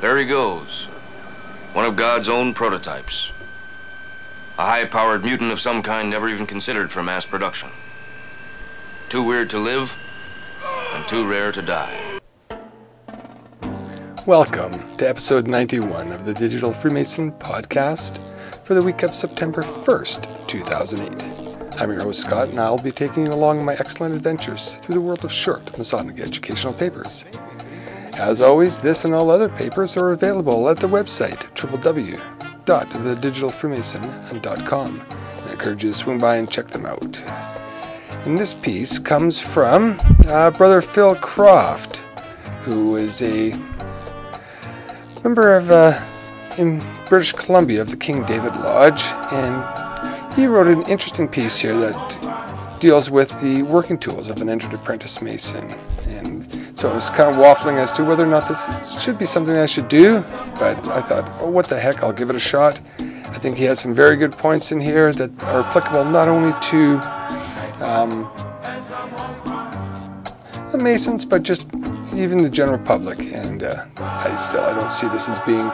There he goes. One of God's own prototypes. A high powered mutant of some kind never even considered for mass production. Too weird to live, and too rare to die. Welcome to episode 91 of the Digital Freemason podcast for the week of September 1st, 2008. I'm your host, Scott, and I'll be taking you along my excellent adventures through the world of short Masonic educational papers. As always, this and all other papers are available at the website www.thedigitalfreemason.com. I encourage you to swing by and check them out. And this piece comes from uh, Brother Phil Croft, who is a member of uh, in British Columbia of the King David Lodge, and he wrote an interesting piece here that deals with the working tools of an entered apprentice mason. So I was kind of waffling as to whether or not this should be something I should do, but I thought, oh, what the heck, I'll give it a shot. I think he had some very good points in here that are applicable not only to um, the Masons, but just even the general public. And uh, I still I don't see this as being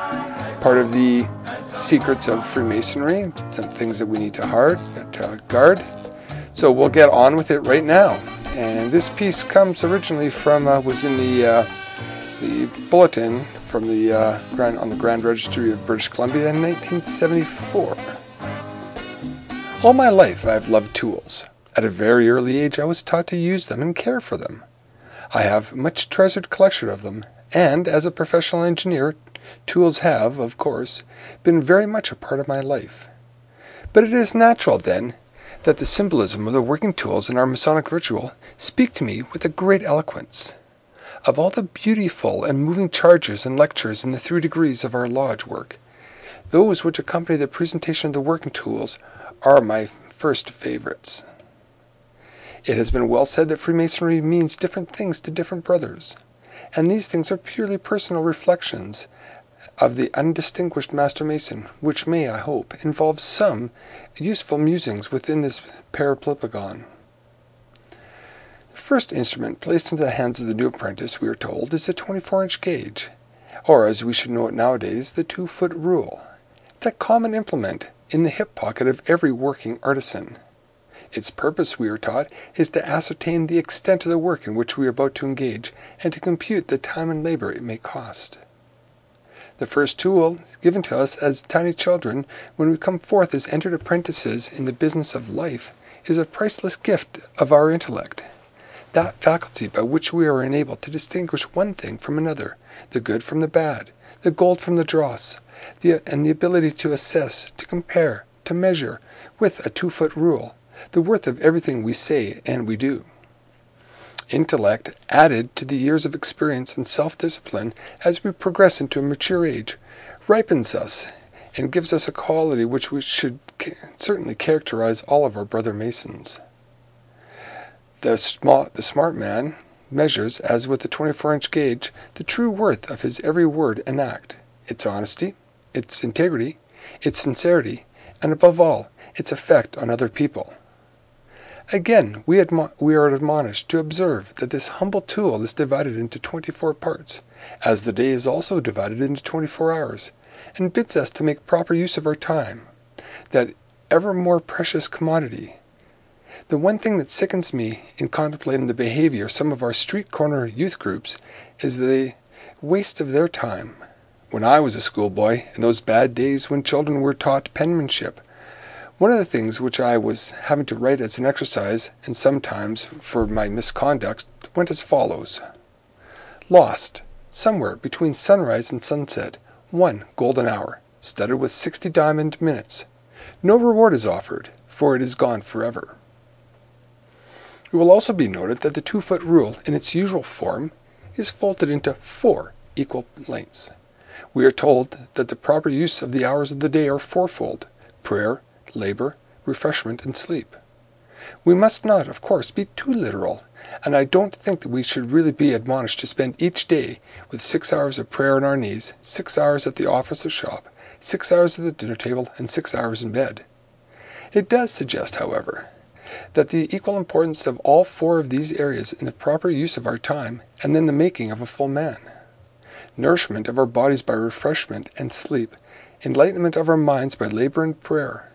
part of the secrets of Freemasonry. Some things that we need to hard to guard. So we'll get on with it right now. And this piece comes originally from uh, was in the uh, the bulletin from the uh, Grand, on the Grand Registry of British Columbia in 1974. All my life I've loved tools. At a very early age I was taught to use them and care for them. I have much treasured collection of them, and as a professional engineer, tools have, of course, been very much a part of my life. But it is natural, then, that the symbolism of the working tools in our Masonic ritual speak to me with a great eloquence. Of all the beautiful and moving charges and lectures in the three degrees of our lodge work, those which accompany the presentation of the working tools are my first favorites. It has been well said that Freemasonry means different things to different brothers, and these things are purely personal reflections of the undistinguished Master Mason, which may, I hope, involve some useful musings within this parallelepipedon. The first instrument placed into the hands of the new apprentice, we are told, is a 24 inch gauge, or as we should know it nowadays, the two foot rule, that common implement in the hip pocket of every working artisan. Its purpose, we are taught, is to ascertain the extent of the work in which we are about to engage, and to compute the time and labor it may cost. The first tool given to us as tiny children when we come forth as entered apprentices in the business of life is a priceless gift of our intellect. That faculty by which we are enabled to distinguish one thing from another, the good from the bad, the gold from the dross, the, and the ability to assess, to compare, to measure, with a two foot rule, the worth of everything we say and we do. Intellect, added to the years of experience and self discipline as we progress into a mature age, ripens us and gives us a quality which should certainly characterize all of our brother Masons. The, smart, the smart man measures, as with a 24 inch gauge, the true worth of his every word and act, its honesty, its integrity, its sincerity, and above all, its effect on other people. Again, we, we are admonished to observe that this humble tool is divided into 24 parts, as the day is also divided into 24 hours, and bids us to make proper use of our time, that ever more precious commodity. The one thing that sickens me in contemplating the behavior of some of our street corner youth groups is the waste of their time. When I was a schoolboy, in those bad days when children were taught penmanship, one of the things which I was having to write as an exercise, and sometimes for my misconduct, went as follows Lost, somewhere between sunrise and sunset, one golden hour, studded with sixty diamond minutes. No reward is offered, for it is gone forever. It will also be noted that the two foot rule, in its usual form, is folded into four equal lengths. We are told that the proper use of the hours of the day are fourfold prayer, labor, refreshment, and sleep. We must not, of course, be too literal, and I don't think that we should really be admonished to spend each day with six hours of prayer on our knees, six hours at the office or shop, six hours at the dinner table, and six hours in bed. It does suggest, however, that the equal importance of all four of these areas in the proper use of our time and in the making of a full man. nourishment of our bodies by refreshment and sleep, enlightenment of our minds by labor and prayer.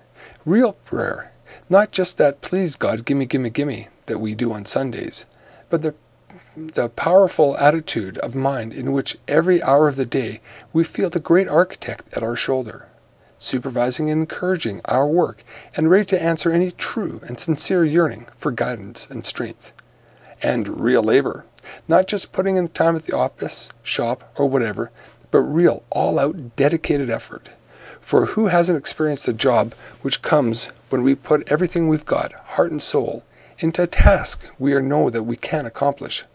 Real prayer, not just that please God, gimme, gimme, gimme that we do on Sundays, but the the powerful attitude of mind in which every hour of the day we feel the great architect at our shoulder, supervising and encouraging our work and ready to answer any true and sincere yearning for guidance and strength. And real labor, not just putting in time at the office, shop, or whatever, but real, all out, dedicated effort. For who hasn't experienced the job which comes when we put everything we've got, heart and soul, into a task we know that we can accomplish?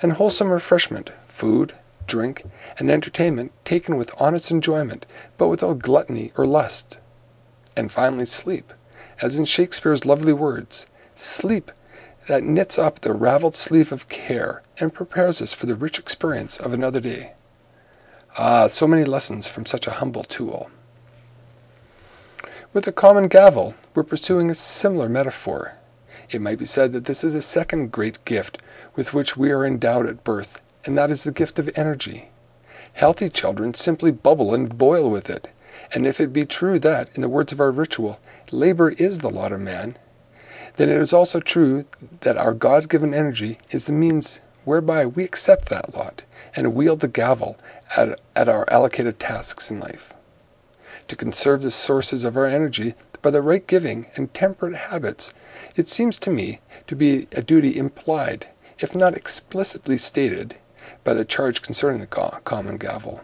And wholesome refreshment, food, drink, and entertainment taken with honest enjoyment, but without gluttony or lust. And finally, sleep, as in Shakespeare's lovely words sleep that knits up the ravelled sleeve of care and prepares us for the rich experience of another day. Ah, so many lessons from such a humble tool. With the common gavel, we're pursuing a similar metaphor. It might be said that this is a second great gift with which we are endowed at birth, and that is the gift of energy. Healthy children simply bubble and boil with it, and if it be true that, in the words of our ritual, labor is the lot of man, then it is also true that our God given energy is the means whereby we accept that lot and wield the gavel at, at our allocated tasks in life. To conserve the sources of our energy by the right giving and temperate habits, it seems to me to be a duty implied, if not explicitly stated, by the charge concerning the common gavel.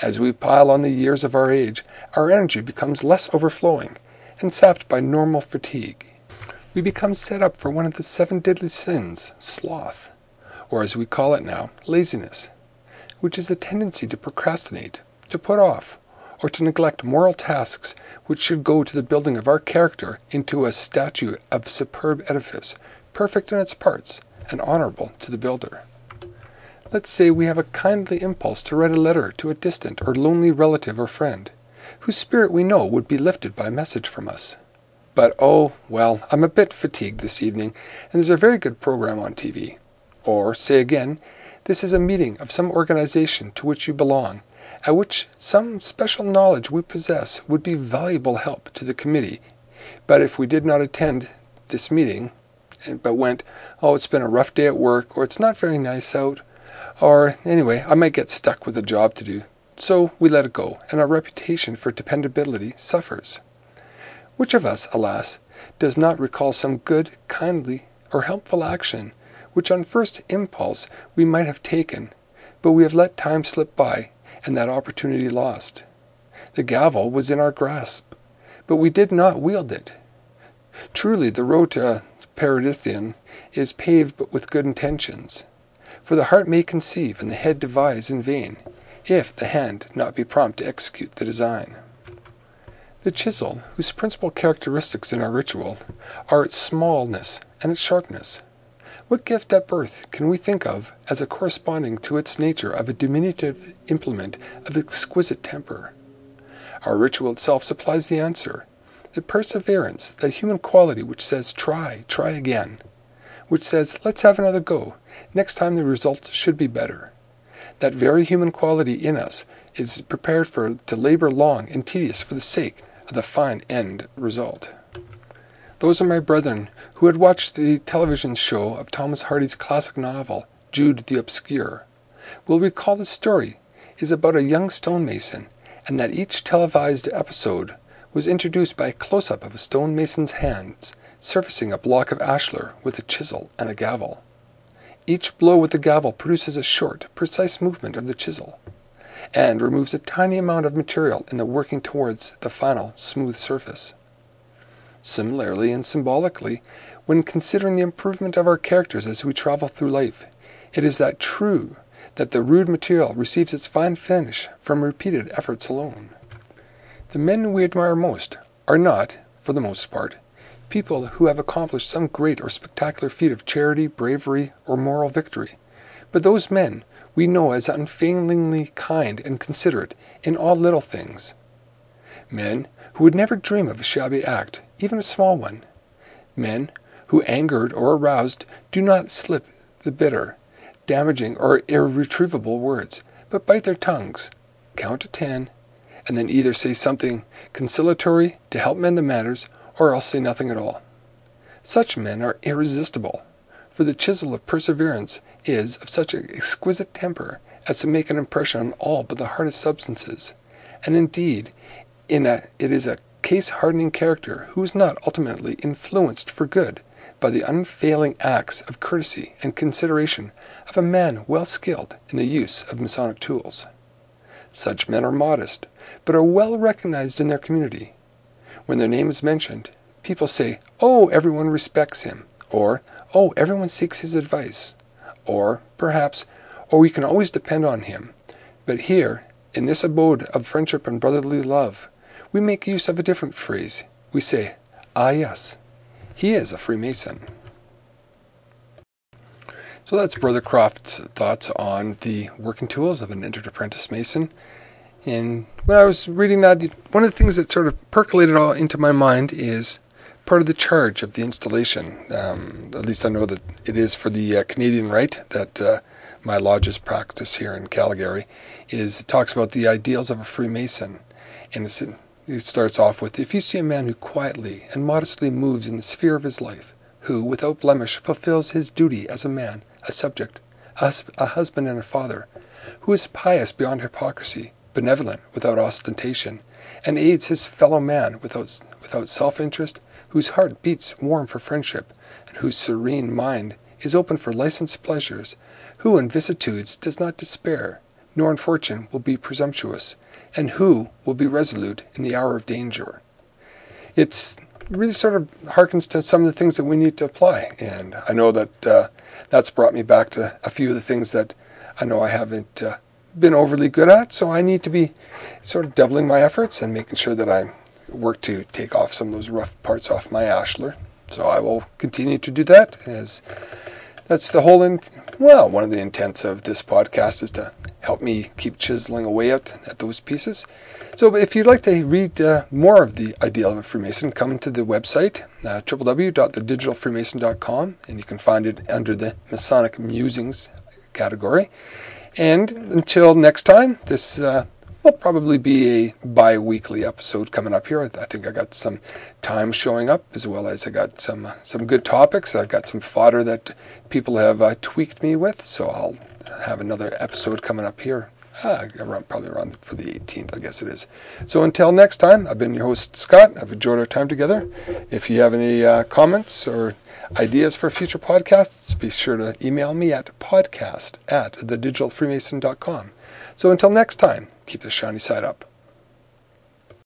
As we pile on the years of our age, our energy becomes less overflowing and sapped by normal fatigue. We become set up for one of the seven deadly sins, sloth, or as we call it now, laziness, which is a tendency to procrastinate, to put off, or to neglect moral tasks which should go to the building of our character into a statue of superb edifice, perfect in its parts, and honorable to the builder. Let's say we have a kindly impulse to write a letter to a distant or lonely relative or friend, whose spirit we know would be lifted by a message from us. But oh, well, I'm a bit fatigued this evening, and there's a very good program on TV. Or, say again, this is a meeting of some organization to which you belong, at which some special knowledge we possess would be valuable help to the committee. But if we did not attend this meeting, but went, oh, it's been a rough day at work, or it's not very nice out, or, anyway, I might get stuck with a job to do. So we let it go, and our reputation for dependability suffers. Which of us, alas, does not recall some good, kindly, or helpful action which on first impulse we might have taken, but we have let time slip by and that opportunity lost? The gavel was in our grasp, but we did not wield it. Truly, the road to Perdition is paved but with good intentions. For the heart may conceive and the head devise in vain, if the hand not be prompt to execute the design. The chisel, whose principal characteristics in our ritual are its smallness and its sharpness, what gift at birth can we think of as corresponding to its nature of a diminutive implement of exquisite temper? Our ritual itself supplies the answer the perseverance, that human quality which says, try, try again, which says, let's have another go, Next time the result should be better. That very human quality in us is prepared for to labor long and tedious for the sake of the fine end result. Those are my brethren who had watched the television show of Thomas Hardy's classic novel, Jude the Obscure, will recall the story is about a young stonemason, and that each televised episode was introduced by a close up of a stonemason's hands surfacing a block of ashlar with a chisel and a gavel. Each blow with the gavel produces a short, precise movement of the chisel, and removes a tiny amount of material in the working towards the final smooth surface. Similarly and symbolically, when considering the improvement of our characters as we travel through life, it is that true that the rude material receives its fine finish from repeated efforts alone. The men we admire most are not, for the most part, people who have accomplished some great or spectacular feat of charity, bravery, or moral victory, but those men we know as unfailingly kind and considerate in all little things. Men who would never dream of a shabby act, even a small one. Men who, angered or aroused, do not slip the bitter, damaging or irretrievable words, but bite their tongues, count to ten, and then either say something conciliatory to help mend the matters, or else say nothing at all. Such men are irresistible, for the chisel of perseverance is of such an exquisite temper as to make an impression on all but the hardest substances, and indeed in a, it is a case hardening character who is not ultimately influenced for good by the unfailing acts of courtesy and consideration of a man well skilled in the use of Masonic tools. Such men are modest, but are well recognized in their community. When their name is mentioned, people say, Oh, everyone respects him, or Oh, everyone seeks his advice, or perhaps, Oh, we can always depend on him. But here, in this abode of friendship and brotherly love, we make use of a different phrase. We say, Ah, yes, he is a Freemason. So that's Brother Croft's thoughts on the working tools of an entered apprentice Mason. And when I was reading that, one of the things that sort of percolated all into my mind is part of the charge of the installation. Um, at least I know that it is for the uh, Canadian Rite that uh, my lodges practice here in Calgary. Is it talks about the ideals of a Freemason, and it starts off with If you see a man who quietly and modestly moves in the sphere of his life, who, without blemish, fulfills his duty as a man, a subject, a, a husband and a father, who is pious beyond hypocrisy, benevolent without ostentation, and aids his fellow man without, without self interest, whose heart beats warm for friendship, and whose serene mind is open for licensed pleasures, who in vicissitudes does not despair, nor in fortune will be presumptuous, and who will be resolute in the hour of danger. It's really sort of harkens to some of the things that we need to apply. And I know that uh, that's brought me back to a few of the things that I know I haven't uh, been overly good at. So I need to be sort of doubling my efforts and making sure that I work to take off some of those rough parts off my ashlar. So I will continue to do that as that's the whole, in, well, one of the intents of this podcast is to help me keep chiseling away at, at those pieces. So if you'd like to read uh, more of the ideal of a Freemason, come to the website, uh, www.thedigitalfreemason.com, and you can find it under the Masonic Musings category. And until next time, this uh, will probably be a bi-weekly episode coming up here. I think I got some time showing up, as well as I got some uh, some good topics. I've got some fodder that people have uh, tweaked me with, so I'll have another episode coming up here. Ah, around, probably around for the 18th, I guess it is. So until next time, I've been your host, Scott. I've enjoyed our time together. If you have any uh, comments or ideas for future podcasts, be sure to email me at podcast at thedigitalfreemason.com. So until next time, keep the shiny side up.